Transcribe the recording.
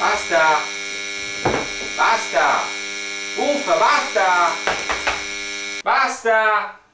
Basta! Basta! Uffa, basta! Basta! Basta!